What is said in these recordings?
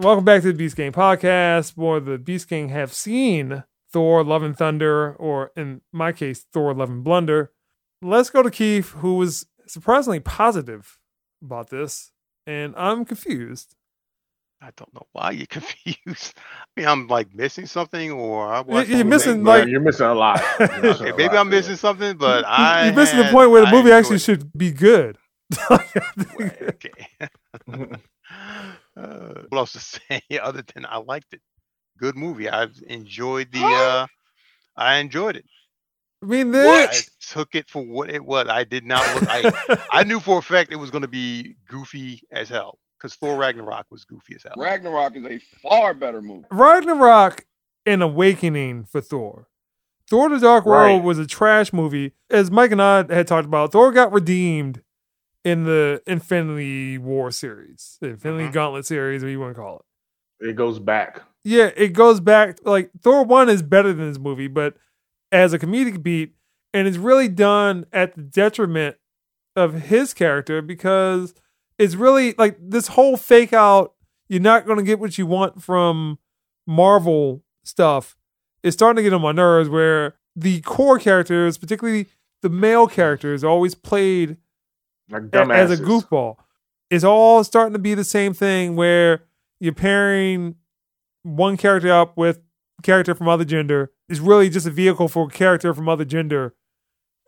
Welcome back to the Beast Gang podcast, where the Beast Gang have seen Thor: Love and Thunder, or in my case, Thor: Love and Blunder. Let's go to Keith, who was surprisingly positive about this, and I'm confused. I don't know why you're confused. I mean, I'm like missing something, or I You- watched You're missing but- like you're missing a lot. Missing okay, a maybe lot, I'm yeah. missing something, but I you're missing the point where the I movie actually enjoyed should be good. it. okay. Uh, what else to say other than I liked it? Good movie. I enjoyed the. uh I enjoyed it. I mean, I took it for what it was. I did not look. I I knew for a fact it was going to be goofy as hell because Thor Ragnarok was goofy as hell. Ragnarok is a far better movie. Ragnarok an awakening for Thor. Thor the Dark World Right. was a trash movie. As Mike and I had talked about, Thor got redeemed in the Infinity War series, the Infinity Mhm. Gauntlet series, what you want to call it. It goes back. Yeah, it goes back like Thor 1 is better than this movie, but as a comedic beat, and it's really done at the detriment of his character because it's really like this whole fake out, you're not going to get what you want from Marvel stuff It's starting to get on my nerves where the core characters, particularly the male characters, are always played Like dumbasses. as a goofball. It's all starting to be the same thing where you're pairing one character up with character from other gender. It's really just a vehicle for a character from other gender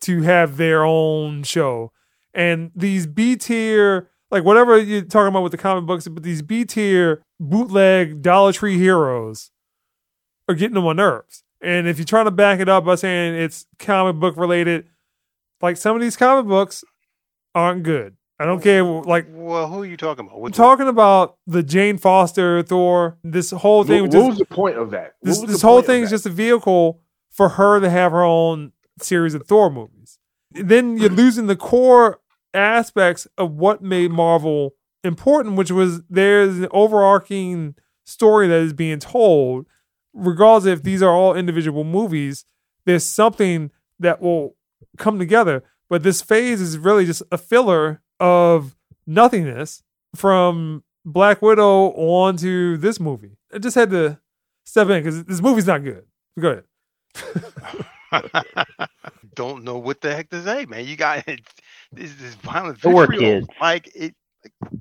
to have their own show. And these B tier, like whatever you're talking about with the comic books, but these B tier bootleg Dollar Tree heroes are getting on my nerves. And if you're trying to back it up by saying it's comic book related, like some of these comic books aren't good. I don't care. Like Well, who are you talking about? I'm What's talking about the Jane Foster Thor. This whole thing, what was just, was the point of that? What this this whole thing is just a vehicle for her to have her own series of Thor movies. Then you're losing the core aspects of what made Marvel important, which was there's an overarching story that is being told. Regardless if these are all individual movies, there's something that will come together. But this phase is really just a filler of nothingness from Black Widow on to this movie. I just had to step in because this movie's not good. Go ahead. don't know what the heck to say, man. You got this this violent Thor vitriol. kids. Like it. Like,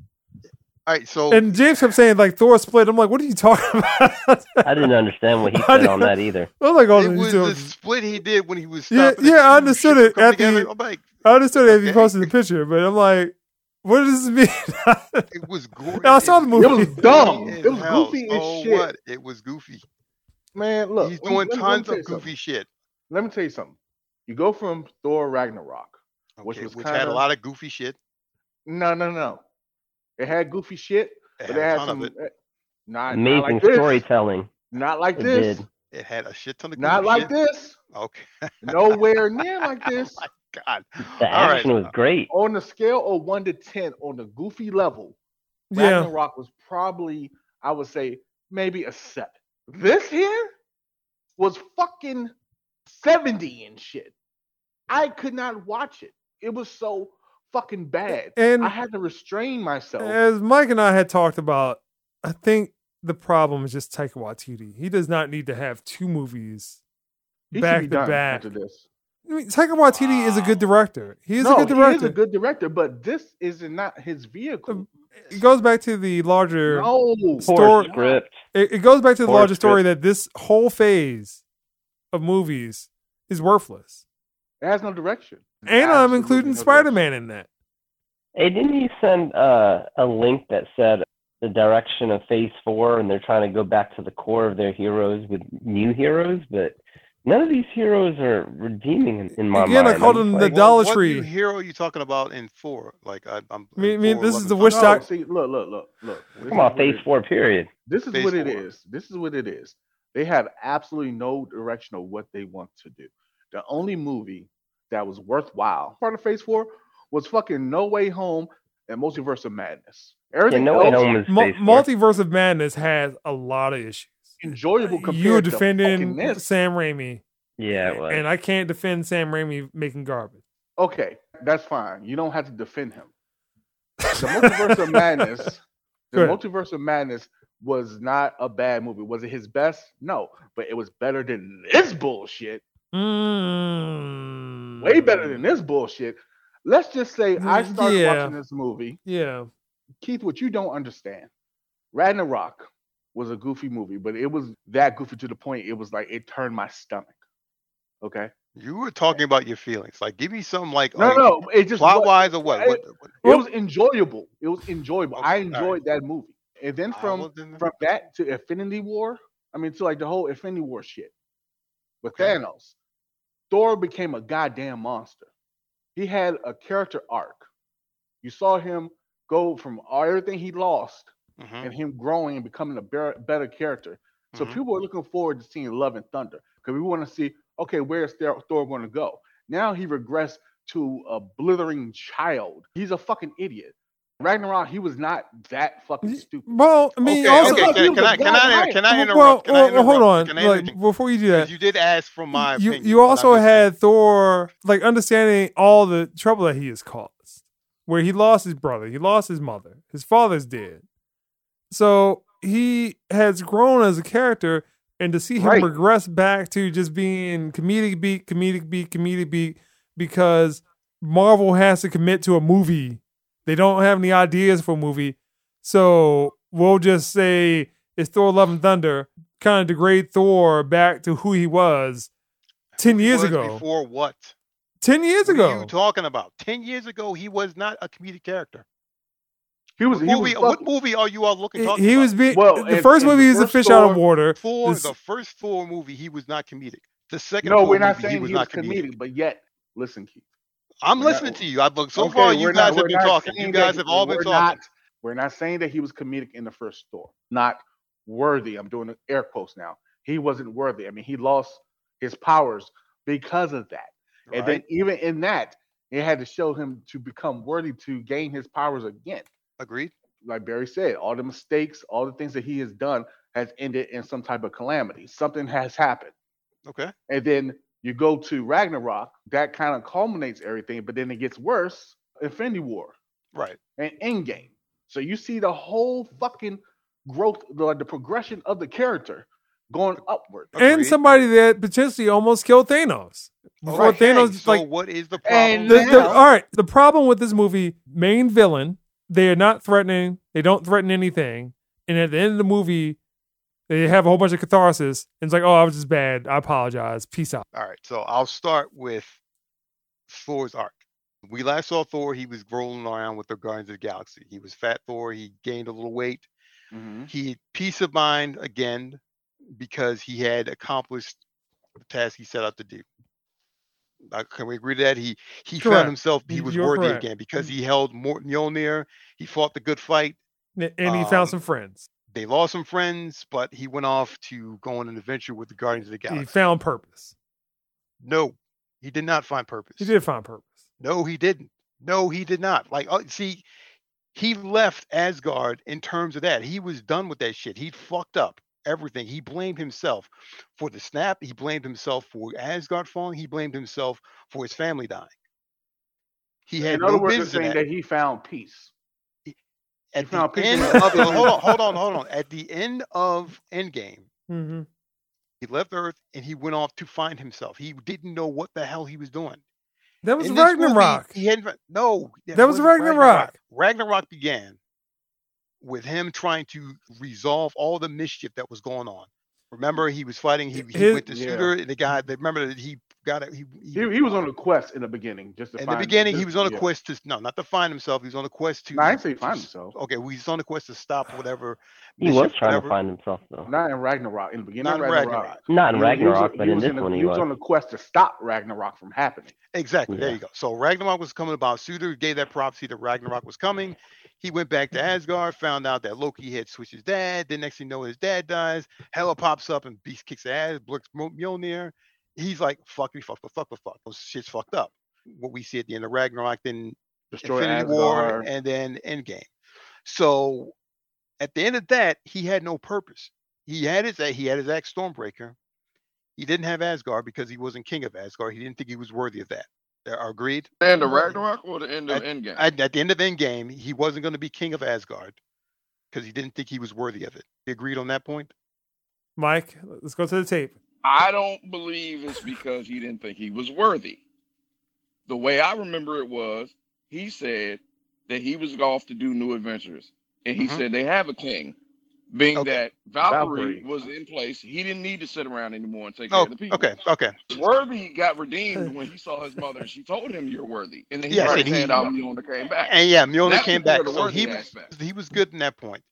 all right, so And James kept saying like Thor split. I'm like, what are you talking about? I didn't understand what he I said on that either. I was like, oh, it was doing- the split he did when he was Yeah, stopping the yeah, I understood it come after together. you- I'm like, I understood it if you posted the picture, but I'm like, what does this mean? it was gorgeous. I saw the movie. It was dumb. It was goofy as So shit. What? It was goofy. Man, look. He's doing let me- let tons of you something. goofy shit. Let me tell you something. You go from Thor Ragnarok. Which was which had a lot of goofy shit. No, no, no. It had goofy shit, It but had it had some. of it. eh, Not, not Amazing like storytelling. Not like It this. did. It had a shit ton of goofy Not like shit. this. Okay. Nowhere near like this. My God. The All right. action was great. On the scale of one to ten, on the goofy level, yeah, Ragnarok was probably, I would say, maybe a seven. This here was fucking 70 and shit. I could not watch it. It was so fucking bad. and I had to restrain myself. as Mike and I had talked about, I think the problem is just Taika Waititi. He does not need to have two movies He should back be to back. after this. I mean, Taika Waititi is a good director. He is no, a good director. he director. is a good director, but this is not his vehicle. Um, it goes back to the larger. No, Story- script. It, it goes back to the Poor larger story that this whole phase of movies is worthless, it has no direction. And I'm including no Spider Man in that. Hey, didn't you send uh, a link that said the direction of Phase Four, and they're trying to go back to the core of their heroes with new heroes, but none of these heroes are redeeming in, in my Again, I mind. called I'm them just the like, Dollar what Tree. new hero are you talking about in four? Like I, I'm. I mean- I mean, Thor this is the wish No, doc- see, look, look, look, look. This Come is on, Phase Four, period. This is Phase what it four. is. This is what it is. They have absolutely no direction of what they want to do. The only movie that was worthwhile part of Phase Four was fucking No Way Home and Multiverse of Madness. Yeah, Everything No Way Home is Mul- Phase Four. Multiverse of Madness has a lot of issues. enjoyable compared You're to defending fucking this. Sam Raimi, Yeah, it was. and I can't defend Sam Raimi making garbage. Okay, that's fine. You don't have to defend him. The Multiverse of Madness, the Multiverse of Madness was not a bad movie. Was it his best? No, but it was better than this bullshit. Mm. Way better than this bullshit. Let's just say I Mm, started yeah. watching this movie. Yeah. Keith, what you don't understand, Ragnarok was a goofy movie, but it was that goofy to the point it was like it turned my stomach. Okay. You were talking about your feelings. Like, give me some like, No, like, no, it just plot wise or what? I- what, what It was enjoyable. It was enjoyable. Okay, I all right. enjoyed that movie. And then from from that to Infinity War, I mean to like the whole Infinity War shit with Okay. Thanos, Thor became a goddamn monster. He had a character arc. You saw him go from everything he lost Mhm, and him growing and becoming a better, better character. So mhm. people are looking forward to seeing Love and Thunder because we want to see, okay, where's Thor going to go? Now he regressed to a blithering child. He's a fucking idiot. Ragnarok, he was not that fucking stupid. Well, I mean, okay, also, okay. Can, was can a I can I goddamn- can I well, interrupt? Can I well, uh, interrupt? hold on. Can I Like, interject? before you do that, you did ask for my you opinion. you also had Thor like understanding all the trouble that he has caused, where he lost his brother, he lost his mother, his father's dead, so he has grown as a character, and to see him Right. regress back to just being comedic beat, comedic beat, comedic beat, because Marvel has to commit to a movie, they don't have any ideas for a movie, so we'll just say it's Thor: Love and Thunder, kind of degrade Thor back to who he was. 10 years was ago. Before what? 10 years What are ago. you talking about? Ten years ago, he was not a comedic character. He was, What he movie? was What movie are you all looking? He, Talking he about? was being Well, the in- first in the movie is a first fish out of water. Thor, This- the first Thor movie, he was not comedic. The second no, Thor we're not movie, saying he was he was not comedic. comedic, but yet, listen, Keith. I'm We're not- listening to you. I look so Okay, far. You guys not- have been talking. You guys have all been talking. Not, we're not saying that he was comedic in the first Thor. Not worthy. I'm doing an air quotes now. He wasn't worthy. I mean, he lost his powers because of that. Right. And then even in that, it had to show him to become worthy to gain his powers again. Agreed. Like Barry said, all the mistakes, all the things that he has done has ended in some type of calamity. Something has happened. Okay. And then you go to Ragnarok, that kind of culminates everything, but then it gets worse. Infinity War Right. and Endgame. So you see the whole fucking growth, the, the progression of the character going upward. and Agreed. somebody that potentially almost killed Thanos. Before Okay, Thanos, so like, what is the And problem? the, the, all right, the problem with this movie, main villain, they are not threatening, they don't threaten anything. And at the end of the movie, they have a whole bunch of catharsis. And it's like, oh, I was just bad. I apologize. Peace out. All right, so I'll start with Thor's arc. We last saw Thor, he was rolling around with the Guardians of the Galaxy. He was fat Thor, he gained a little weight. Mhm. He had peace of mind again because he had accomplished the task he set out to do. Uh, can we agree to that? He he Correct. found himself he was you're worthy correct. again because he held Mort Mjolnir, he fought the good fight. And he Um, found some friends. They lost some friends, but he went off to go on an adventure with the Guardians of the Galaxy. He found purpose. No, he did not find purpose. He did find purpose. No, he didn't. No, he did not. Like, uh, see, he left Asgard in terms of that. He was done with that shit. He'd fucked up everything. He blamed himself for the snap. He blamed himself for Asgard falling. He blamed himself for his family dying. He had In other no words, business saying that. that he found peace. At the found peace in end that. of hold on, hold on, hold on. At the end of Endgame, Mm-hmm. he left Earth and he went off to find himself. He didn't know what the hell he was doing. That was In this movie, Ragnarok. he hadn't. No, That was wasn't Ragnarok. Ragnarok began with him trying to resolve all the mischief that was going on. Remember, he was fighting. He, he His- went to Yeah. Surtur, and the guy. Remember that he got it. He, he, He, he was on a quest in the beginning, just to in the find- beginning, he was on a yeah. quest to no, not to find himself. He was on a quest to. No, I didn't say he to find himself. Okay, well, he's on a quest to stop whatever. He was trying whatever. to find himself though. Not in Ragnarok. In the beginning Not in Ragnarok. Ragnarok. Not in He was- Ragnarok, but in was this one he he was was. on a quest to stop Ragnarok from happening. Exactly. There you go. So Ragnarok was coming about. Surtur gave that prophecy that Ragnarok was coming. He went back to Asgard, found out that Loki had switched his dad. Then next thing you know, his dad dies. Hela pops up and Beast kicks his ass, blocks Mo- Mjolnir. He's like, fuck me, fuck, fuck, fuck, fuck, fuck. Those shit's fucked up. What we see at the end of Ragnarok, then Destroy Infinity War, and then Endgame. So at the end of that, he had no purpose. He had his he had his axe Stormbreaker. He didn't have Asgard because he wasn't king of Asgard. He didn't think he was worthy of that. Agreed. And the end of Ragnarok or the end of Endgame? At, at the end of Endgame, he wasn't going to be king of Asgard. because he didn't think he was worthy of it. You agreed on that point? Mike, let's go to the tape. I don't believe it's because he didn't think he was worthy. The way I remember it was, he said that he was off to do new adventures, and he Mhm. said they have a king. Being Okay. that Valkyrie, Valkyrie. was in place, he didn't need to sit around anymore and take care Oh, of the people. okay, okay. Worthy got redeemed when he saw his mother, and she told him, "You're worthy," and then he Yes, his hand out, Mjolnir came back. And yeah, Mjolnir That's came back, so he was aspect. he was good in that point.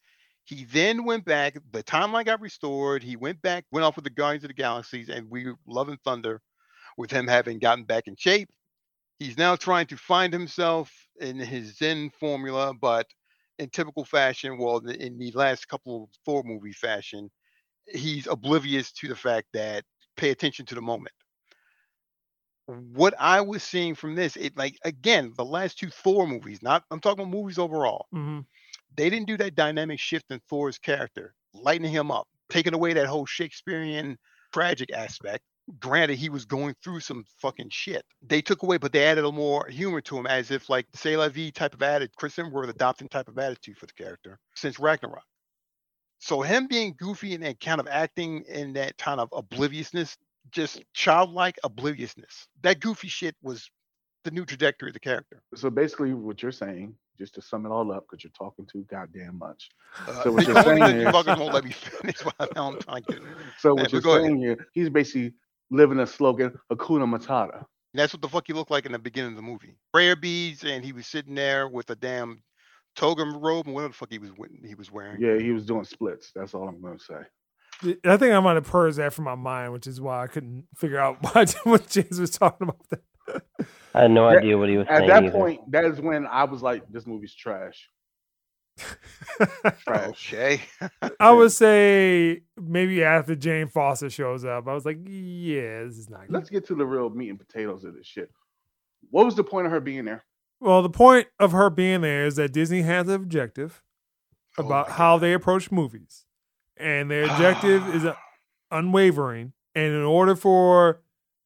He then went back. The timeline got restored. He went back, went off with the Guardians of the Galaxies, and we Love and Thunder, with him having gotten back in shape. He's now trying to find himself in his Zen formula, but in typical fashion, well, in the last couple of Thor movie fashion, he's oblivious to the fact that pay attention to the moment. What I was seeing from this, it like again, the last two Thor movies, not I'm talking about movies overall hmm they didn't do that dynamic shift in Thor's character, lightening him up, taking away that whole Shakespearean tragic aspect. Granted, he was going through some fucking shit. They took away, but they added a more humor to him, as if like say la vie type of attitude, Chris Hemsworth adopting type of attitude for the character since Ragnarok. So him being goofy and, and kind of acting in that kind of obliviousness, just childlike obliviousness. That goofy shit was the new trajectory of the character. So basically, what you're saying, just to sum it all up, because you're talking too goddamn much. Uh, So what you you're saying is- fuckers won't let me finish what I'm trying to get. So what you're go ahead. saying here, he's basically living a slogan, Hakuna Matata. That's what the fuck he looked like in the beginning of the movie. Prayer beads, and he was sitting there with a damn toga robe and whatever the fuck he was he was wearing. Yeah, he was doing splits. That's all I'm gonna say. I think I might have purged that from my mind, which is why I couldn't figure out why, what James was talking about. That. I had no That- idea what he was At saying. that either. point, that is when I was like, this movie's trash. Trash. Okay. I would say maybe after Jane Foster shows up, I was like, yeah, this is not good. Let's get to the real meat and potatoes of this shit. What was the point of her being there? Well, the point of her being there is that Disney has an objective Oh about my how they approach movies, and their objective is uh, unwavering. And in order for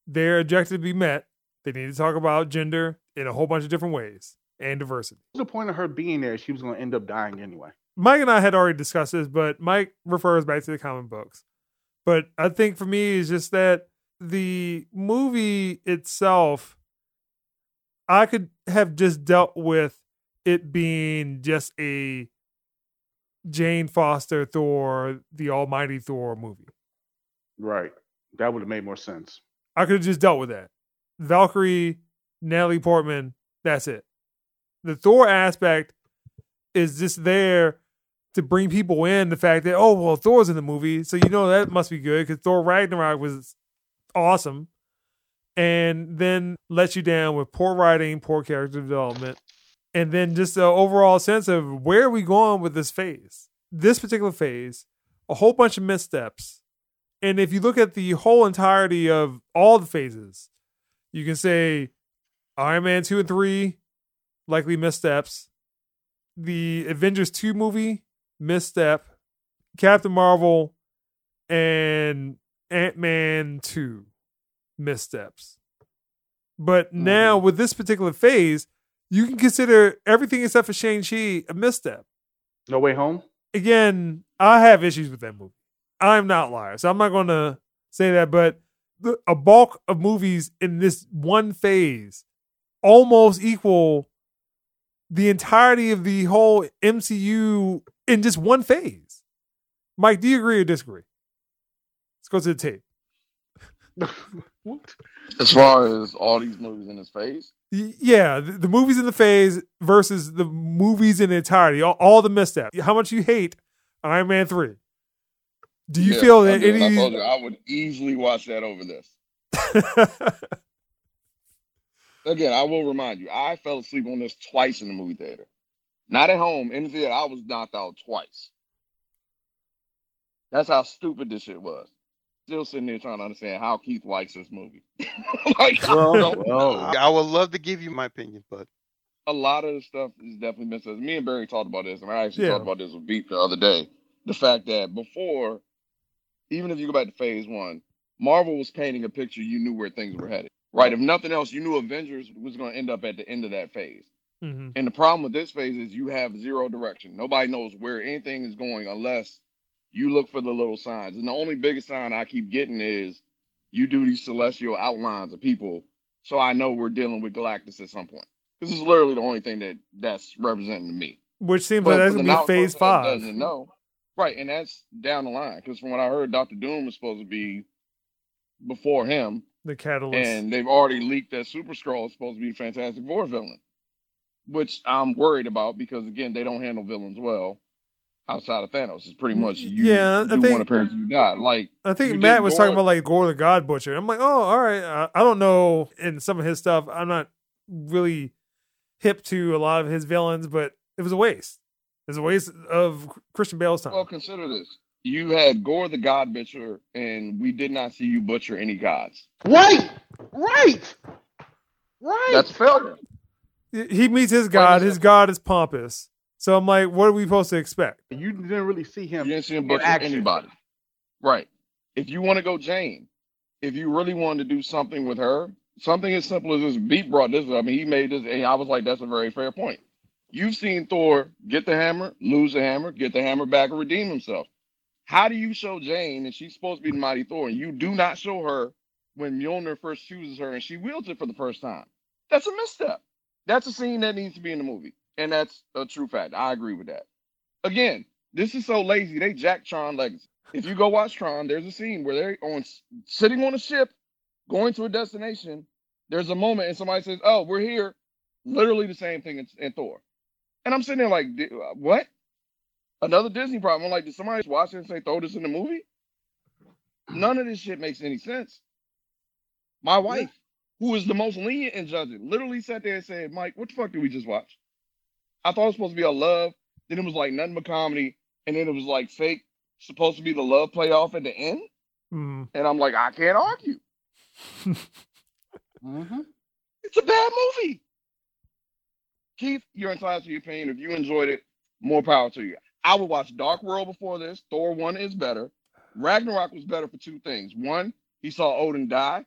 their objective to be met, they need to talk about gender in a whole bunch of different ways and diversity. The point of her being there? She was going to end up dying anyway. Mike and I had already discussed this, but Mike refers back to the comic books. But I think for me, it's just that the movie itself, I could have just dealt with it being just a Jane Foster Thor, the Almighty Thor movie. Right. That would have made more sense. I could have just dealt with that. Valkyrie, Natalie Portman, that's it. The Thor aspect is just there to bring people in the fact that, oh, well, Thor's in the movie. So you know that must be good because Thor Ragnarok was awesome. And then lets you down with poor writing, poor character development, and then just the overall sense of where are we going with this phase? This particular phase, a whole bunch of missteps. And if you look at the whole entirety of all the phases, you can say Iron Man 2 and 3, likely missteps. The Avengers 2 movie, misstep. Captain Marvel and Ant Man 2, missteps. But hmm. now with this particular phase, you can consider everything except for Shang-Chi a misstep. No Way Home? Again, I have issues with that movie. I'm not liar, so I'm not going to say that. But a bulk of movies in this one phase almost equal the entirety of the whole MCU in just one phase. Mike, do you agree or disagree? Let's go to the tape. what? As far as all these movies in his face, Y- Yeah, the, the movies in the phase versus the movies in the entirety, all, all the missteps. How much you hate Iron Man 3. Do you yeah, feel that do. any I told you I would easily watch that over this. Again, I will remind you, I fell asleep on this twice in the movie theater. Not at home, in the theater, I was knocked out twice. That's how stupid this shit was. Still sitting there trying to understand how Keith likes this movie. like, I Well, don't well. know. I would love to give you my opinion, but a lot of the stuff is definitely missed. Me and Barry talked about this, and I actually Yeah. talked about this with Beat the other day. The fact that before, even if you go back to phase one, Marvel was painting a picture you knew where things were headed. Right. If nothing else, you knew Avengers was going to end up at the end of that phase. hmm And the problem with this phase is you have zero direction. Nobody knows where anything is going unless you look for the little signs. And the only biggest sign I keep getting is you do these celestial outlines of people, so I know we're dealing with Galactus at some point. This is literally the only thing that that's representing to me. Which seems But like that's gonna be phase five. Doesn't know, right? And that's down the line because from what I heard, Doctor Doom is supposed to be before him, The catalyst. and they've already leaked that Super Skrull is supposed to be a Fantastic Four villain, which I'm worried about because again, they don't handle villains well outside of Thanos. It's pretty much you Yeah, I think- one appearance, you die. Like I think Matt was talking about like Gorr the God Butcher. I'm like, oh, all right. I, I don't know. In some of his stuff, I'm not really hip to a lot of his villains, but it was a waste. It was a waste of Christian Bale's time. Well, consider this. You had Gorr the God Butcher, and we did not see you butcher any gods. Right, right, right. That's a failure. he meets his God. His. God is pompous. So I'm like, what are we supposed to expect? you didn't really see him. You didn't see him butcher anybody. Right. If you want to go Jane, if you really wanted to do something with her, something as simple as this, Beat brought this. up. I mean, he made this, and I was like, that's a very fair point. You've seen Thor get the hammer, lose the hammer, get the hammer back, and redeem himself. How do you show Jane, and she's supposed to be the mighty Thor, and you do not show her when Mjolnir first chooses her and she wields it for the first time? That's a misstep. That's a scene that needs to be in the movie, and that's a true fact. I agree with that. Again, this is so lazy. They jack Tron Legacy. If you go watch Tron, there's a scene where they're on sitting on a ship, going to a destination. There's a moment, and somebody says, "Oh, we're here." Literally the same thing in, in Thor. And I'm sitting there like, "Di- what? Another Disney problem. I'm like, did somebody watch it and say, throw this in the movie? None of this shit makes any sense. My wife, who is the most lenient in judging, literally sat there and said, Mike, what the fuck did we just watch? I thought it was supposed to be a love. Then it was like nothing but comedy. And then it was like fake, supposed to be the love playoff at the end. Mm. And I'm like, I can't argue. Mm-hmm. It's a bad movie. Keith, you're entitled to your opinion. If you enjoyed it, more power to you. I would watch Dark World before this. Thor 1 is better. Ragnarok was better for two things. One, he saw Odin die.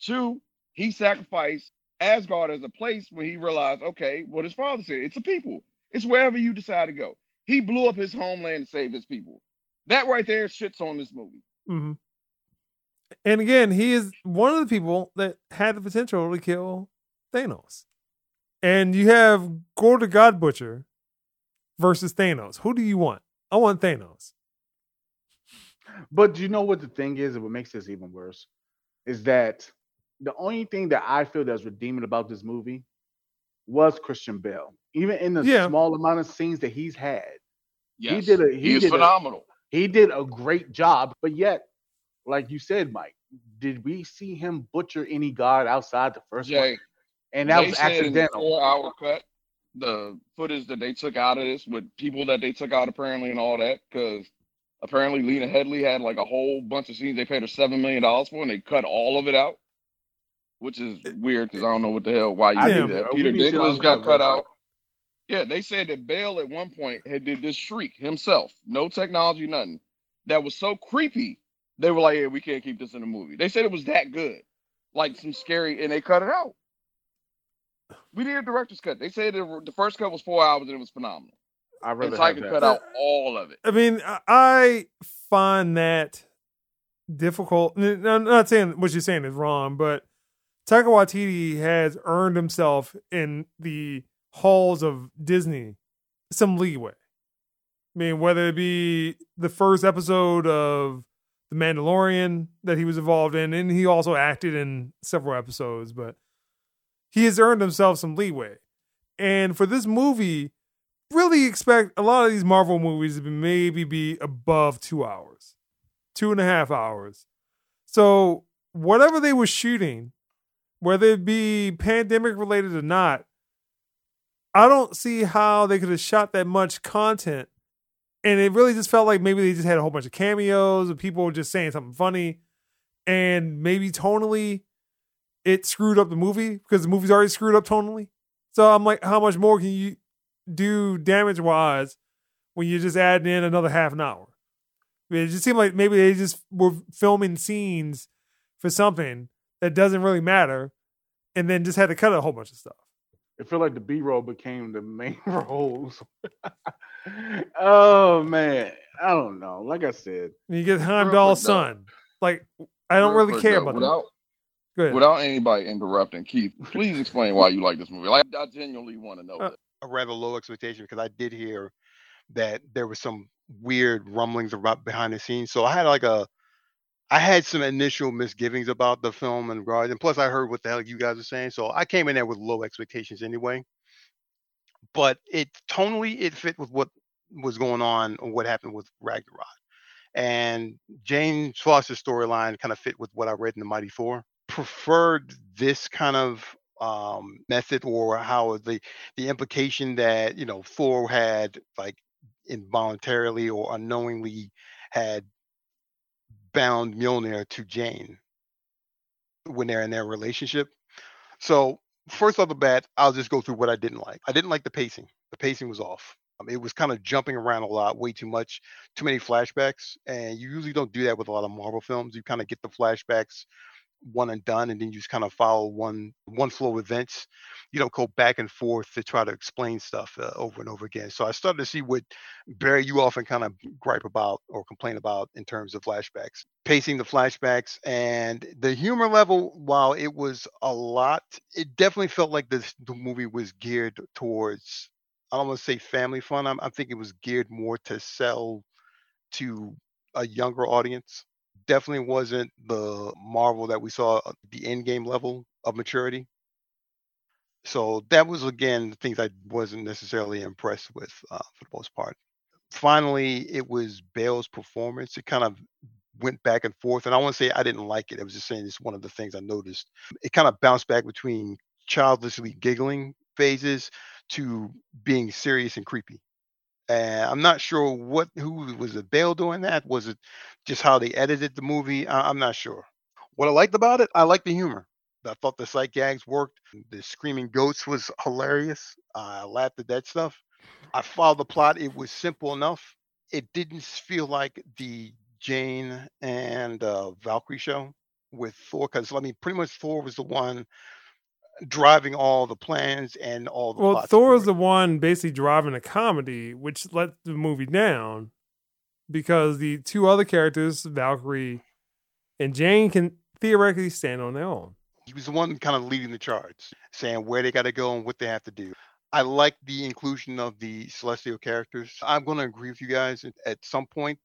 Two, he sacrificed Asgard as a place when he realized, okay, what his father said. It's a people. It's wherever you decide to go. He blew up his homeland to save his people. That right there shits on this movie. hmm And again, he is one of the people that had the potential to kill Thanos. And you have Gorr the God Butcher versus Thanos. Who do you want? I want Thanos. But do you know what the thing is, and what makes this even worse, is that the only thing that I feel that's redeeming about this movie was Christian Bale. Even in the Yeah. small amount of scenes that he's had, Yes. did a- he, he is did a- he's phenomenal. he did a great job. But yet, like you said, Mike, did we see him butcher any god outside the first one? Jay, And that they was said in the accidental. four hour cut, the footage that they took out of this with people that they took out apparently and all that, because apparently Lena Headley had like a whole bunch of scenes they paid her seven million dollars for, and they cut all of it out, which is weird because I don't know what the hell why you I do do, that. bro. Peter We need Dinklage got cut that. out. Yeah, they said that Bale at one point had did this shriek himself, no technology, nothing. That was so creepy. They were like, "Yeah, we can't keep this in the movie." They said it was that good, like some scary, and they cut it out. We need a director's cut. They said the, the first cut was four hours and it was phenomenal. I'd And rather have Taika that. cut out all of it. I mean, I- I find that difficult. I'm not saying what you're saying is wrong, but Taika Waititi has earned himself in the halls of Disney some leeway. I mean, whether it be the first episode of The Mandalorian that he was involved in, and he also acted in several episodes, but he has earned himself some leeway. And for this movie, really expect a lot of these Marvel movies to be, maybe be above two hours, two and a half hours. So whatever they were shooting, whether it be pandemic related or not, I don't see how they could have shot that much content. And it really just felt like maybe they just had a whole bunch of cameos of people just saying something funny. And maybe tonally it screwed up the movie because the movie's already screwed up tonally. So I'm like, how much more can you do damage wise when you're just adding in another half an hour? I mean, it just seemed like maybe they just were filming scenes for something that doesn't really matter and then just had to cut a whole bunch of stuff. It felt like the B roll became the main roles. oh man, I don't know. Like I said, You get Heimdall's son. Like I don't really care about that. without. Without anybody interrupting. Keith, please explain why you like this movie. Like, I genuinely want to know. Uh, a rather low expectation because I did hear that there was some weird rumblings about behind the scenes. So I had like a, I had some initial misgivings about the film and regard, and plus I heard what the hell you guys were saying. So I came in there with low expectations anyway. But it tonally it fit with what was going on or what happened with Ragnarok. And James Foster's storyline kind of fit with what I read in the Mighty Thor. Preferred this kind of um, method or how the the implication that you know Thor had like involuntarily or unknowingly had bound Mjolnir to Jane when they're in their relationship. So first off the bat, I'll just go through what I didn't like. I didn't like the pacing. The pacing was off. Um, it was kind of jumping around a lot, way too much, too many flashbacks, and you usually don't do that with a lot of Marvel films. You kind of get the flashbacks one and done, and then you just kind of follow one one flow of events. You don't go back and forth to try to explain stuff uh, over and over again. So I started to see what Barry you often kind of gripe about or complain about in terms of flashbacks, pacing the flashbacks, and the humor level. While it was a lot, it definitely felt like this the movie was geared towards. I don't want to say family fun. I'm, I think it was geared more to sell to a younger audience definitely wasn't the Marvel that we saw at the Endgame level of maturity. So that was again things I wasn't necessarily impressed with uh, for the most part. Finally, it was Bale's performance. It kind of went back and forth, and I want to say I didn't like it. I was just saying it's one of the things I noticed. It kind of bounced back between childishly giggling phases to being serious and creepy. And I'm not sure what who was it Bale doing that? Was it just how they edited the movie? I, I'm not sure. What I liked about it, I liked the humor. I thought the sight gags worked. The screaming goats was hilarious. I laughed at that stuff. I followed the plot. It was simple enough. It didn't feel like the Jane and uh, Valkyrie show with Thor, because I mean, pretty much Thor was the one driving all the plans and all the Well, Thor is the one basically driving a comedy, which let the movie down because the two other characters, Valkyrie and Jane, can theoretically stand on their own. he was the one kind of leading the charge, saying where they got to go and what they have to do. I like the inclusion of the celestial characters. I'm going to agree with you guys. at- At some point,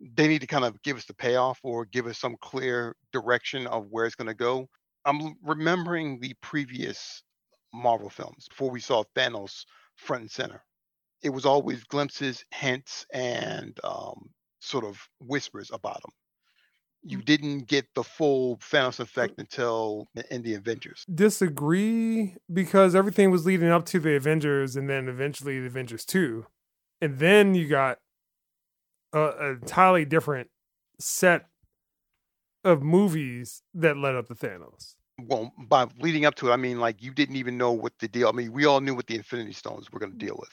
they need to kind of give us the payoff or give us some clear direction of where it's going to go. I'm remembering the previous Marvel films before we saw Thanos front and center. It was always glimpses, hints, and um, sort of whispers about him. You didn't get the full Thanos effect until in the Avengers. Disagree because everything was leading up to the Avengers and then eventually the Avengers 2. And then you got a, a entirely different set of movies that led up to Thanos. Well, by leading up to it, I mean like you didn't even know what the deal. I mean, we all knew what the Infinity Stones were going to deal with,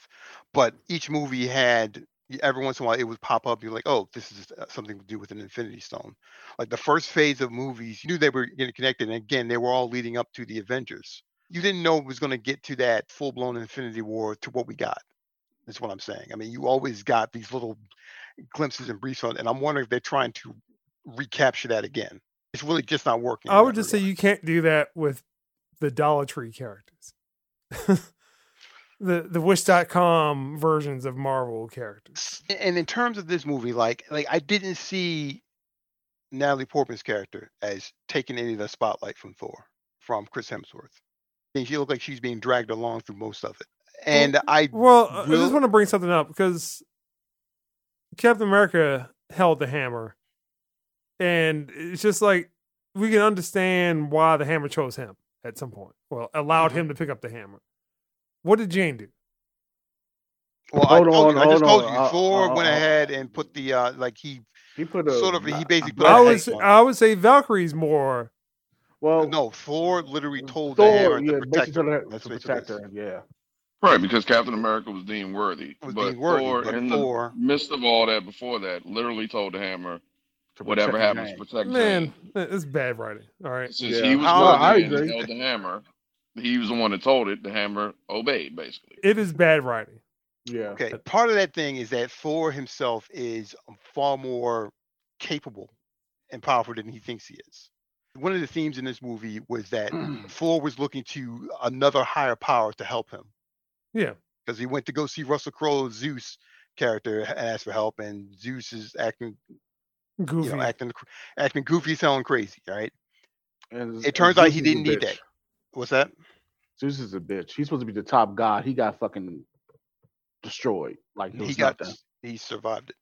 but each movie had every once in a while it would pop up. You're like, oh, this is uh, something to do with an Infinity Stone. Like the first phase of movies, you knew they were getting connected, and again, they were all leading up to the Avengers. You didn't know it was going to get to that full blown Infinity War to what we got. That's what I'm saying. I mean, you always got these little glimpses and briefs on, and I'm wondering if they're trying to recapture that again. It's really just not working. I would just say you can't do that with the Dollar Tree characters. the the wish.com versions of Marvel characters. And in terms of this movie, like like I didn't see Natalie Portman's character as taking any of the spotlight from Thor, from Chris Hemsworth. I think she looked like she's being dragged along through most of it. And I Well, I just want to bring something up because Captain America held the hammer. And it's just like we can understand why the hammer chose him at some point. Well, allowed Mm-hmm. him to pick up the hammer. What did Jane do? well, I, told on, you, I just hold told on. you, Thor uh, went uh, ahead and put the uh like he He put a sort of he basically a put a I black would hex say, on. I would say Valkyrie's more well no, Thor literally told the hammer yeah, to protect her. told to protect her. Yeah. Right, because Captain America was deemed worthy. Was but deemed worthy, Thor, but in Thor- the midst of all that, before that, literally told the hammer, to whatever happens, Jane. protect man. Jane. It's bad writing. All right. Since Yeah. he was How- I worthy agree. he held the hammer, he was the one that told it. The hammer obeyed, basically. It is bad writing. Yeah. Okay, part of that thing is that Thor himself is far more capable and powerful than he thinks he is. One of the themes in this movie was that Thor was looking to another higher power to help him Yeah. because he went to go see Russell Crowe's Zeus character and asked for help, and Zeus is acting, Goofy. you know, acting, acting goofy, sounding crazy. Right? And, It turns out he Zeus is a didn't need that. What's that? Zeus is a bitch. He's supposed to be the top god. He got fucking destroyed. Like He got, nothing. he survived it.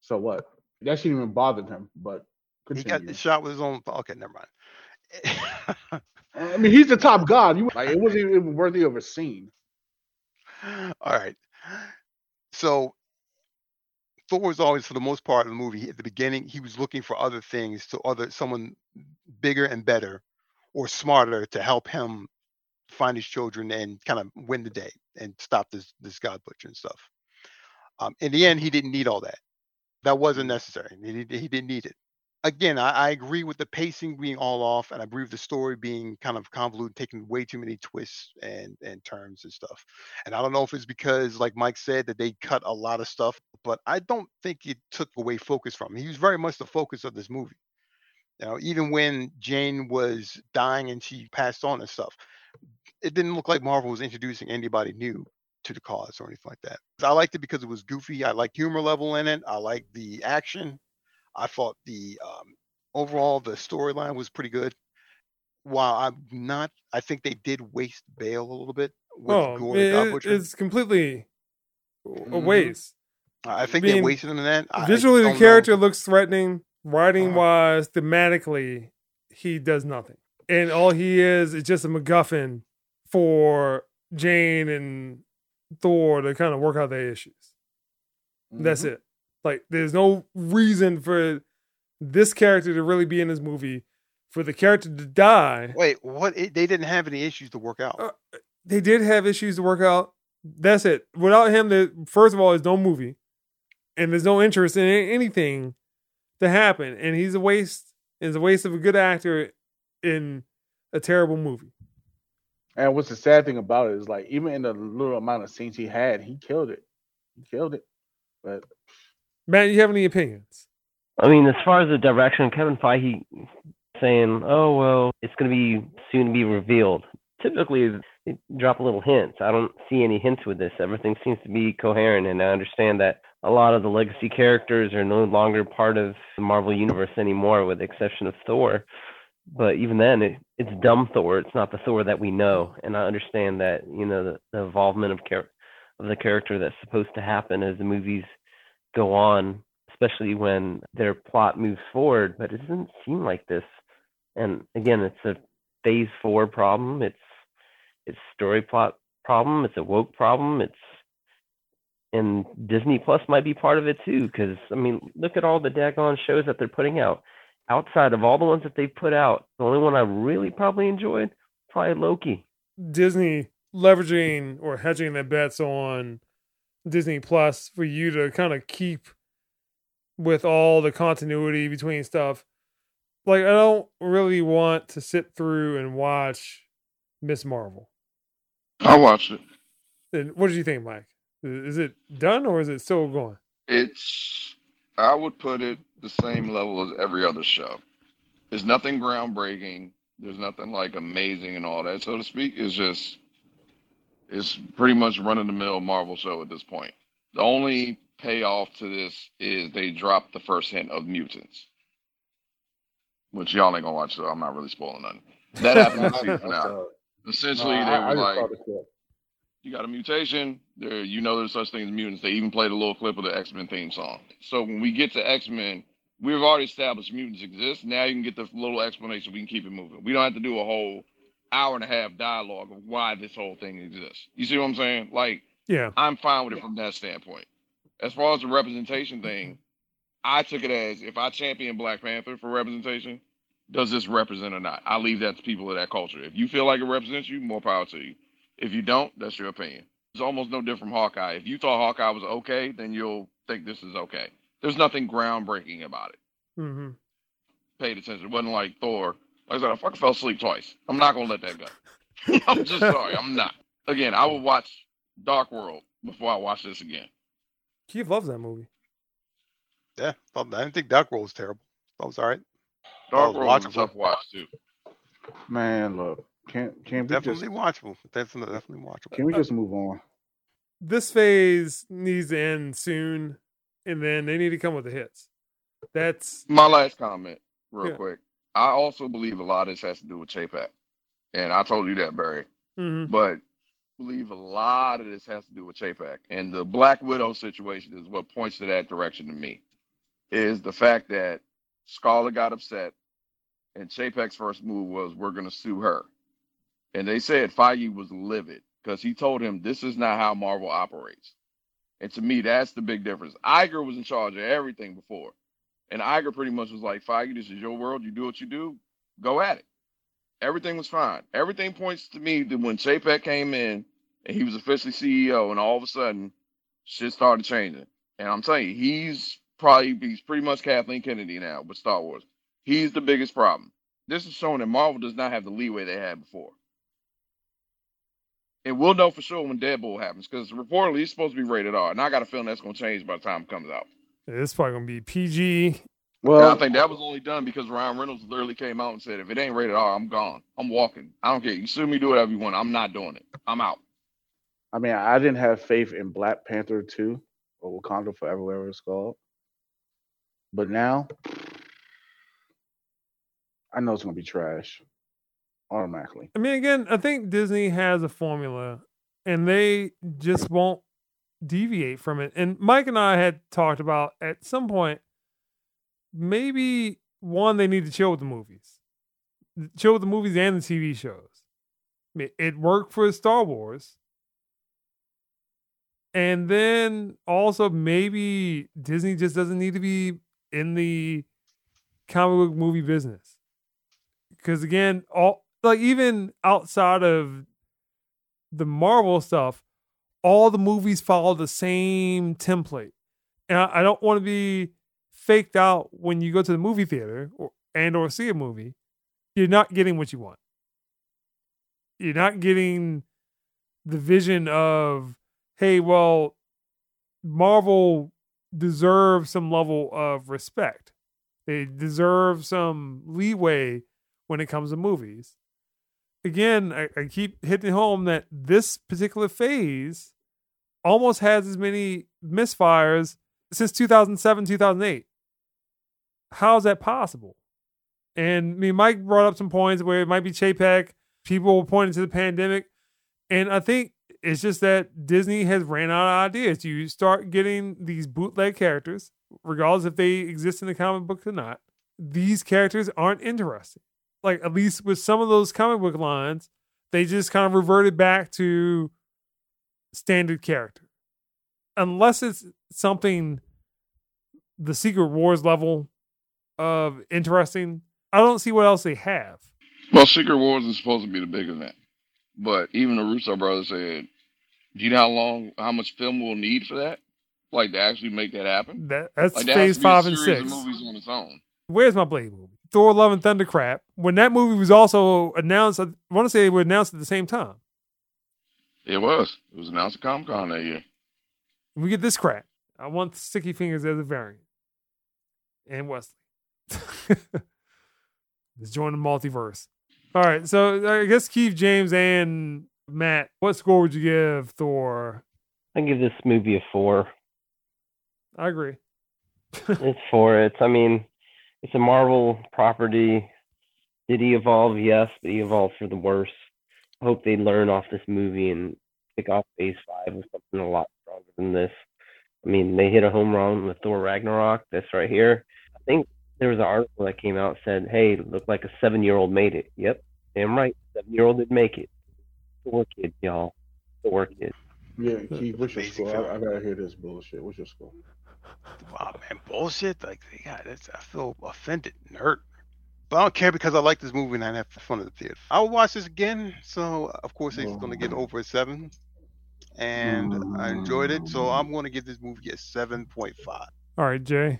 So what? That shouldn't even bothered him. But He got the shot with his own. Okay, never mind. I mean, he's the top god. You like it wasn't even worthy of a scene. All right. So Thor was always, for the most part of the movie, at the beginning, he was looking for other things to other someone bigger and better or smarter to help him find his children and kind of win the day and stop this this god butcher and stuff. Um, in the end, he didn't need all that. That wasn't necessary. He, he didn't need it. Again, I, I agree with the pacing being all off, and I agree with the story being kind of convoluted, taking way too many twists and and turns and stuff. And I don't know if it's because, like Mike said, that they cut a lot of stuff, but I don't think it took away focus from him. He was very much the focus of this movie. You know, even when Jane was dying and she passed on and stuff, it didn't look like Marvel was introducing anybody new to the cause or anything like that. I liked it because it was goofy. I liked humor level in it. I liked the action. I thought the um, overall the storyline was pretty good. While I'm not, I think they did waste Bale a little bit with oh, it- it's completely a Mhm. waste. I think they wasted him in that. Visually, the don't know. character looks threatening. Writing Uh-huh. wise, thematically, he does nothing, and all he is is just a MacGuffin for Jane and Thor to kind of work out their issues. That's Mhm. it. Like, there's no reason for this character to really be in this movie. For the character to die, Wait, what? It, they didn't have any issues to work out. Uh, they did have issues to work out. That's it. Without him, there first of all, there's no movie, and there's no interest in anything to happen. And he's a waste. Is a waste of a good actor in a terrible movie. And what's the sad thing about it is like even in the little amount of scenes he had, he killed it. He killed it. But Matt, you have any opinions? I mean, as far as the direction, Kevin Feige saying, "Oh well, it's going to be soon to be revealed." Typically, they drop a little hints. I don't see any hints with this. Everything seems to be coherent, and I understand that a lot of the legacy characters are no longer part of the Marvel universe anymore, with the exception of Thor. But even then, it, it's dumb Thor. It's not the Thor that we know, and I understand that you know the, the involvement of char- of the character that's supposed to happen as the movies go on, especially when their plot moves forward. But it doesn't seem like this. And again, it's a phase four problem. It's it's story plot problem. It's a woke problem. It's and Disney Plus might be part of it too. Because I mean, look at all the daggone shows that they're putting out. Outside of all the ones that they put out, the only one I really probably enjoyed probably Loki. Disney leveraging or hedging their bets on Disney Plus for you to kind of keep with all the continuity between stuff. Like I don't really want to sit through and watch Miss Marvel. I watched it. And what did you think, Mike? Is it done or is it still going? It's I would put it the same level as every other show. There's nothing groundbreaking. There's nothing like amazing and all that, so to speak. It's just it's pretty much run of the mill Marvel show at this point. The only payoff to this is they dropped the first hint of mutants. Which y'all ain't gonna watch, so I'm not really spoiling nothing. That happened in season now. Essentially, No, they I- I were just like, saw the clip. you got a mutation. There, you know, there's such things as mutants. They even played a little clip of the X Men theme song. So when we get to X Men, we've already established mutants exist. Now you can get the little explanation. We can keep it moving. We don't have to do a whole hour and a half dialogue of why this whole thing exists. You see what I'm saying? Like, Yeah. I'm fine with it from that standpoint. As far as the representation thing, I took it as if I champion Black Panther for representation, does this represent or not? I leave that to people of that culture. If you feel like it represents you, more power to you. If you don't, that's your opinion. It's almost no different from Hawkeye. If you thought Hawkeye was okay, then you'll think this is okay. There's nothing groundbreaking about it. Mm-hmm. Paid attention. It wasn't like Thor. Like I said, I fucking fell asleep twice. I'm not gonna let that go. I'm just sorry. I'm not. Again, I will watch Dark World before I watch this again. Keith loves that movie. Yeah, I didn't think Dark World was terrible. That was all right. Dark World was a watchable. tough watch too. Man, look, can't can't we just Definitely watchable. Definitely, definitely watchable. can we just move on? This phase needs to end soon, and then they need to come with the hits. That's My last comment, real Yeah. quick. I also believe a lot of this has to do with Chapek. And I told you that, Barry. mhm. But I believe a lot of this has to do with Chapek. And the Black Widow situation is what points to that direction to me. Is the fact that Scarlett got upset and Chapek's first move was we're gonna sue her. And they said Feige was livid because he told him this is not how Marvel operates. And to me, that's the big difference. Iger was in charge of everything before. And Iger pretty much was like, Feige, this is your world. You do what you do. Go at it. Everything was fine. Everything points to me that when Chapek came in and he was officially CEO, and all of a sudden, shit started changing. And I'm telling you, he's probably he's pretty much Kathleen Kennedy now with Star Wars. He's the biggest problem. This is showing that Marvel does not have the leeway they had before. And we'll know for sure when Deadpool happens because reportedly it's supposed to be rated R. And I got a feeling that's going to change by the time it comes out. It's probably gonna be PG. And I think that was only done because Ryan Reynolds literally came out and said, if it ain't rated R, I'm gone. I'm walking. I don't care. You sue me, do whatever you want. I'm not doing it. I'm out. I mean, I didn't have faith in Black Panther 2 or Wakanda Forever, whatever it's called. But now, I know it's gonna be trash automatically. I mean, again, I think Disney has a formula, and they just won't deviate from it. And Mike and I had talked about at some point, maybe one they need to chill with the movies, chill with the movies and the TV shows. It worked for Star Wars, and then also maybe Disney just doesn't need to be in the comic book movie business because again, all like even outside of the Marvel stuff, all the movies follow the same template, and I, I don't want to be faked out when you go to the movie theater or and or see a movie. You're not getting what you want. You're not getting the vision of, hey, well, Marvel deserves some level of respect. They deserve some leeway when it comes to movies. Again, I, I keep hitting home that this particular phase almost has as many misfires since 2007, 2008. How is that possible? And I mean, Mike brought up some points where it might be Chapek. People were pointing to the pandemic. And I think it's just that Disney has ran out of ideas. You start getting these bootleg characters, regardless if they exist in the comic book or not. These characters aren't interesting. Like at least with some of those comic book lines, they just kind of reverted back to standard character. Unless it's something the Secret Wars level of interesting, I don't see what else they have. Well, Secret Wars is supposed to be the big event. But even the Russo brothers said, do you know how long, how much film we'll need for that? Like to actually make that happen? That that's Like that phase five and six. of movies on its own. Where's my Blade movie? Thor: Love and Thunder crap. When that movie was also announced, I want to say it was announced at the same time. It was. It was announced at Comic Con that year. We get this crap. I want Sticky Fingers as a variant, and Wesley. Let's join the multiverse. All right, so I guess Keith, James, and Matt, what score would you give Thor? I give this movie a four. I agree. It's four. It's I mean, it's a Marvel property. Did he evolve? Yes, but he evolved for the worse. I hope they learn off this movie and kick off Phase Five with something a lot stronger than this. I mean, they hit a home run with Thor Ragnarok. This right here. I think there was an article that came out said, "Hey, looked like a seven-year-old made it." Yep, damn right, seven-year-old did make it. Thor kid, y'all. Thor kid. Yeah, Keith, what's your Amazing score? I, I gotta hear this bullshit. What's your score? Wow, man, bullshit. Like, yeah, that's, I feel offended and hurt. But I don't care because I like this movie and I have fun at the theater. I will watch this again. So, of course, it's going to get over a seven. And I enjoyed it. So, I'm going to give this movie a 7.5. All right, Jay.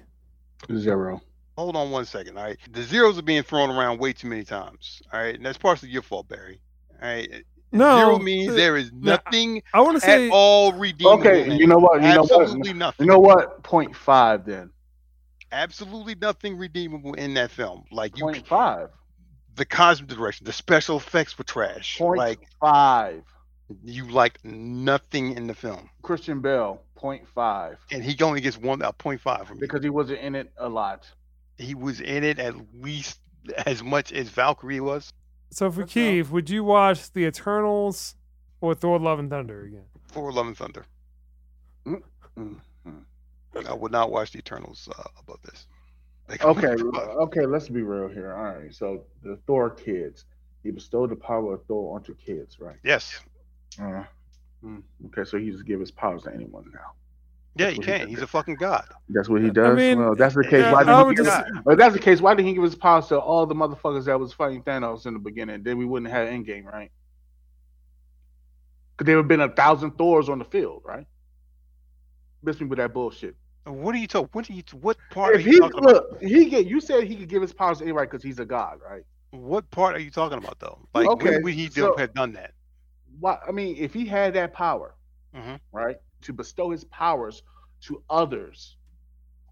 Zero. Hold on one second. All right. The zeros are being thrown around way too many times. All right. And that's partially your fault, Barry. All right. No, Zero means uh, there is no, nothing I want to say at all redeemable. Okay, you know what? You know what? Absolutely nothing. You know what? Point five then. Absolutely nothing redeemable in that film. Like you, Point five. the cosmic direction, the special effects were trash. Point Like five. you liked nothing in the film, Christian Bale. Point five. and he only gets one a point five from me. Because he wasn't in it a lot. he was in it at least as much as Valkyrie was. so. For That's. Keith, would you watch the Eternals or Thor: Love and Thunder again? For Love and Thunder, Mhm. I would not watch the Eternals uh, above this. Like, Okay, uh, okay, let's be real here. All right, so the Thor kids, he bestowed the power of Thor onto kids, right? yes, Uh, okay, so he just give his powers to anyone now. yeah, That's you what he can. did. He's a fucking god. That's what he does. mean, well, that's the case. yeah, why didn't he give just- his, well, that's the case. Why didn't he give his powers to all the motherfuckers that was fighting Thanos in the beginning? Then we wouldn't have Endgame, right? Because there would have been a thousand Thors on the field, right? Miss me with that bullshit. What are you talking? What are you? What part If are you he talking about? look, he get you said he could give his powers to anybody because he's a god, right? What part are you talking about though? Like Okay, when would he do, so- have done that? Why? I mean, if he had that power, Mhm. right, to bestow his powers to others,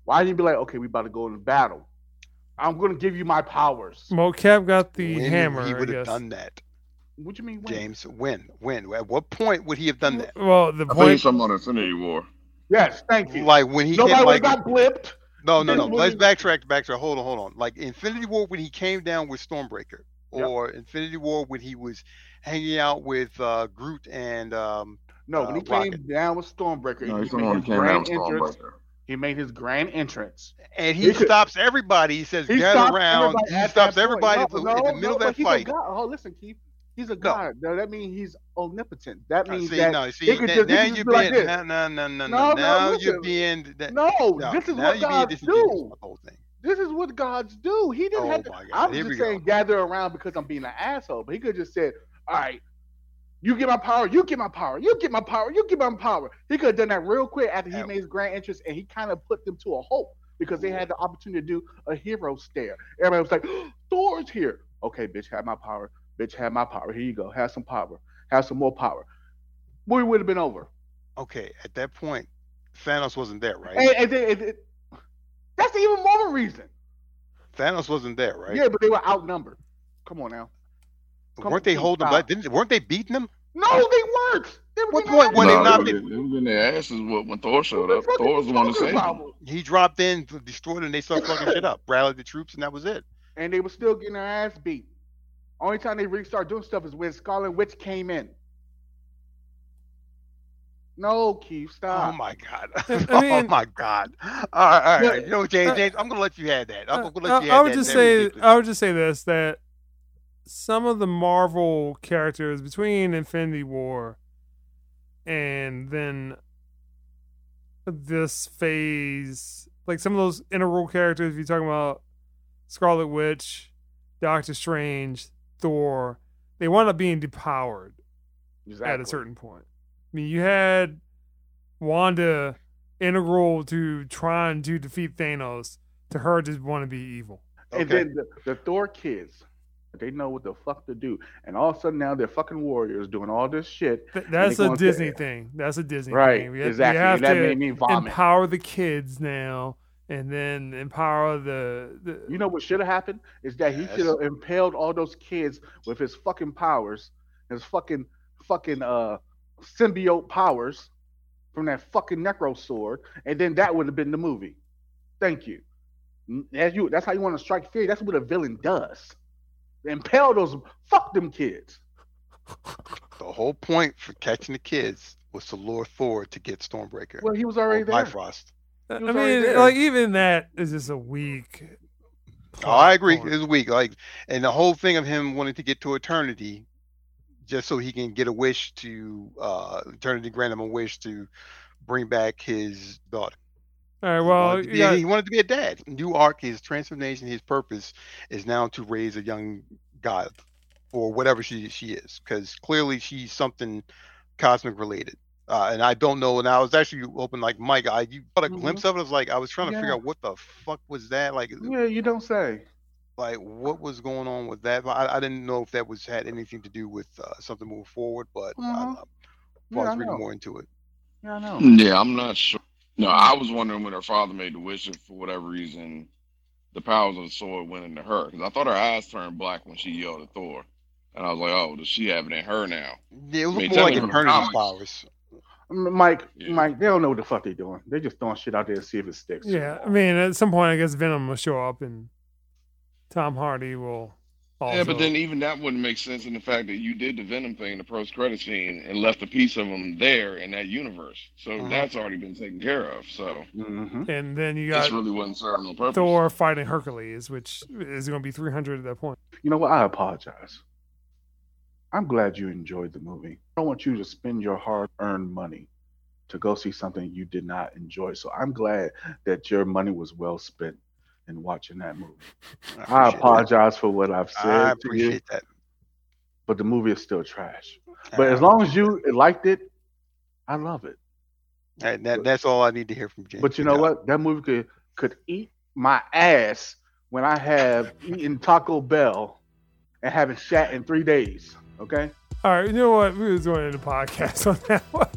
why didn't he be like, okay, we about to go into battle? I'm gonna give you my powers. Well, Cap got the when hammer. he would have done that, What do you mean, when? James. When? When? At what point would he have done that? Well, the I think point. it's something on Infinity War. Yes, thank you. Like when he Nobody came, would like got blipped. no, no, no. Then Let's when- backtrack. Backtrack. Hold on, hold on. Like Infinity War when he came down with Stormbreaker, Yep. or Infinity War when he was hanging out with uh, Groot and um, No, when he Uh, came Rocket. down with Stormbreaker, No, he, he's the made his came out grand with entrance. Stormbreaker. He made his grand entrance. and he, He could- stops everybody. He says, He "Gather around." He stops that point. everybody No, at the- no, in the middle but of that fight. A. Oh, listen, Keith. He's a god. No, that means he's omnipotent. That means see, that no, see, he could just- now you're be like this. no, no, no, no, No, no. no, Now you're being, that, no, this is what gods do. with the whole thing. This is what gods do. He didn't Oh have to. I'm just saying, gather around because I'm being an asshole. But he could have just said, "All right, you get my power, you get my power, you get my power, you get my power." He could have done that real quick after he Yeah. made his grand entrance, and he kind of put them to a halt because they had the opportunity to do a hero stare. Everybody was like, "Thor's here." Okay, bitch, have my power. Bitch, have my power. Here you go. Have some power. Have some more power. Movie would have been over. Okay, at that point, Thanos wasn't there, right? And, and then- and then- that's even more of a reason. Thanos wasn't there, right? Yeah, but they were outnumbered. Come on now. come weren't they holding? stop. Back? Didn't weren't they beating them? No, they weren't. They were What point their when they ass not beat. been- It was in their asses when when Thor showed up. the fuck Thor was the one to talking save them. He dropped in, destroyed, and they started fucking shit up. Rallied the troops, and that was it. And they were still getting their ass beat. Only time they really start doing stuff is when Scarlet Witch came in. No, Keith, stop. Oh my god! I oh my god! All right, all right. Yeah, You know, what, James, uh, James, I'm gonna let you have that. I'm Uh, gonna let you I, I would that. just say. I would just say this that some of the Marvel characters between Infinity War and then this phase, like some of those integral characters, if you're talking about Scarlet Witch, Doctor Strange, Thor, they wound up being depowered at a certain point. I mean, you had Wanda integral to trying to defeat Thanos. To her, just want to be evil. And then the, the Thor kids, they know what the fuck to do. And all of a sudden now they're fucking warriors doing all this shit. Th- that's a gonna Disney thing. That's a Disney Right, thing. We have, exactly. We have And that to made me vomit. empower the kids now, and then empower the. the You know what should have happened is that he Yes. should have impaled all those kids with his fucking powers, his fucking fucking uh symbiote powers from that fucking necro sword, and then that would have been the movie. Thank you. As you, that's how you want to strike fear. That's what a villain does. Impale those fuck them kids. the whole point for catching the kids was to lure Thor to get Stormbreaker Well, he was already there. Bifrost. I He was already mean, like even that is just a weak. Oh, I agree. plot It's weak. Like, and the whole thing of him wanting to get to eternity, just so he can get a wish to uh eternity grant him a wish to bring back his daughter. All right. He Well, wanted to you be, he wanted to be a dad. New arc, his transformation, his purpose is now to raise a young god or whatever she she is, because clearly she's something cosmic related. Uh, and I don't know. And I was actually open like Mike. I you got a Mhm. glimpse of it. I was like, I was trying to figure out what the fuck was that. Like, Yeah, you don't say. like what was going on with that. I, I didn't know if that was had anything to do with uh, something moving forward, but uh, Mhm. I Yeah, I was reading more into it. Yeah, I know. Yeah, I'm not sure. No, I was wondering when her father made the wish if for whatever reason the powers of the sword went into her because I thought her eyes turned black when she yelled at Thor, and I was like, oh, does she have it in her now? Yeah, it mean, looked more like technically Eternity's comics. powers. M- Mike, Yeah. Mike, they don't know what the fuck they're doing. They're just throwing shit out there to see if it sticks. Yeah, I mean, at some point, I guess Venom will show up, and Tom Hardy will. Also, Yeah, but then even that wouldn't make sense in the fact that you did the Venom thing in the post credit scene and left a piece of him there in that universe. So Mhm. that's already been taken care of. So hmm and then you this got really wasn't serving no purpose. Thor fighting Hercules, which is going to be 300 at that point. You know what? I apologize. I'm glad you enjoyed the movie. I don't want you to spend your hard-earned money to go see something you did not enjoy. So I'm glad that your money was well spent in watching that movie. I appreciate that. apologize for what I've said I to you, appreciate that. but the movie is still trash. But as long as you liked it, I love it. And that, that's all I need to hear from James. But you know what? That movie could could eat my ass when I have eaten Taco Bell and haven't shat in three days. Okay. All right, you know what? We're was doing the podcast on that one.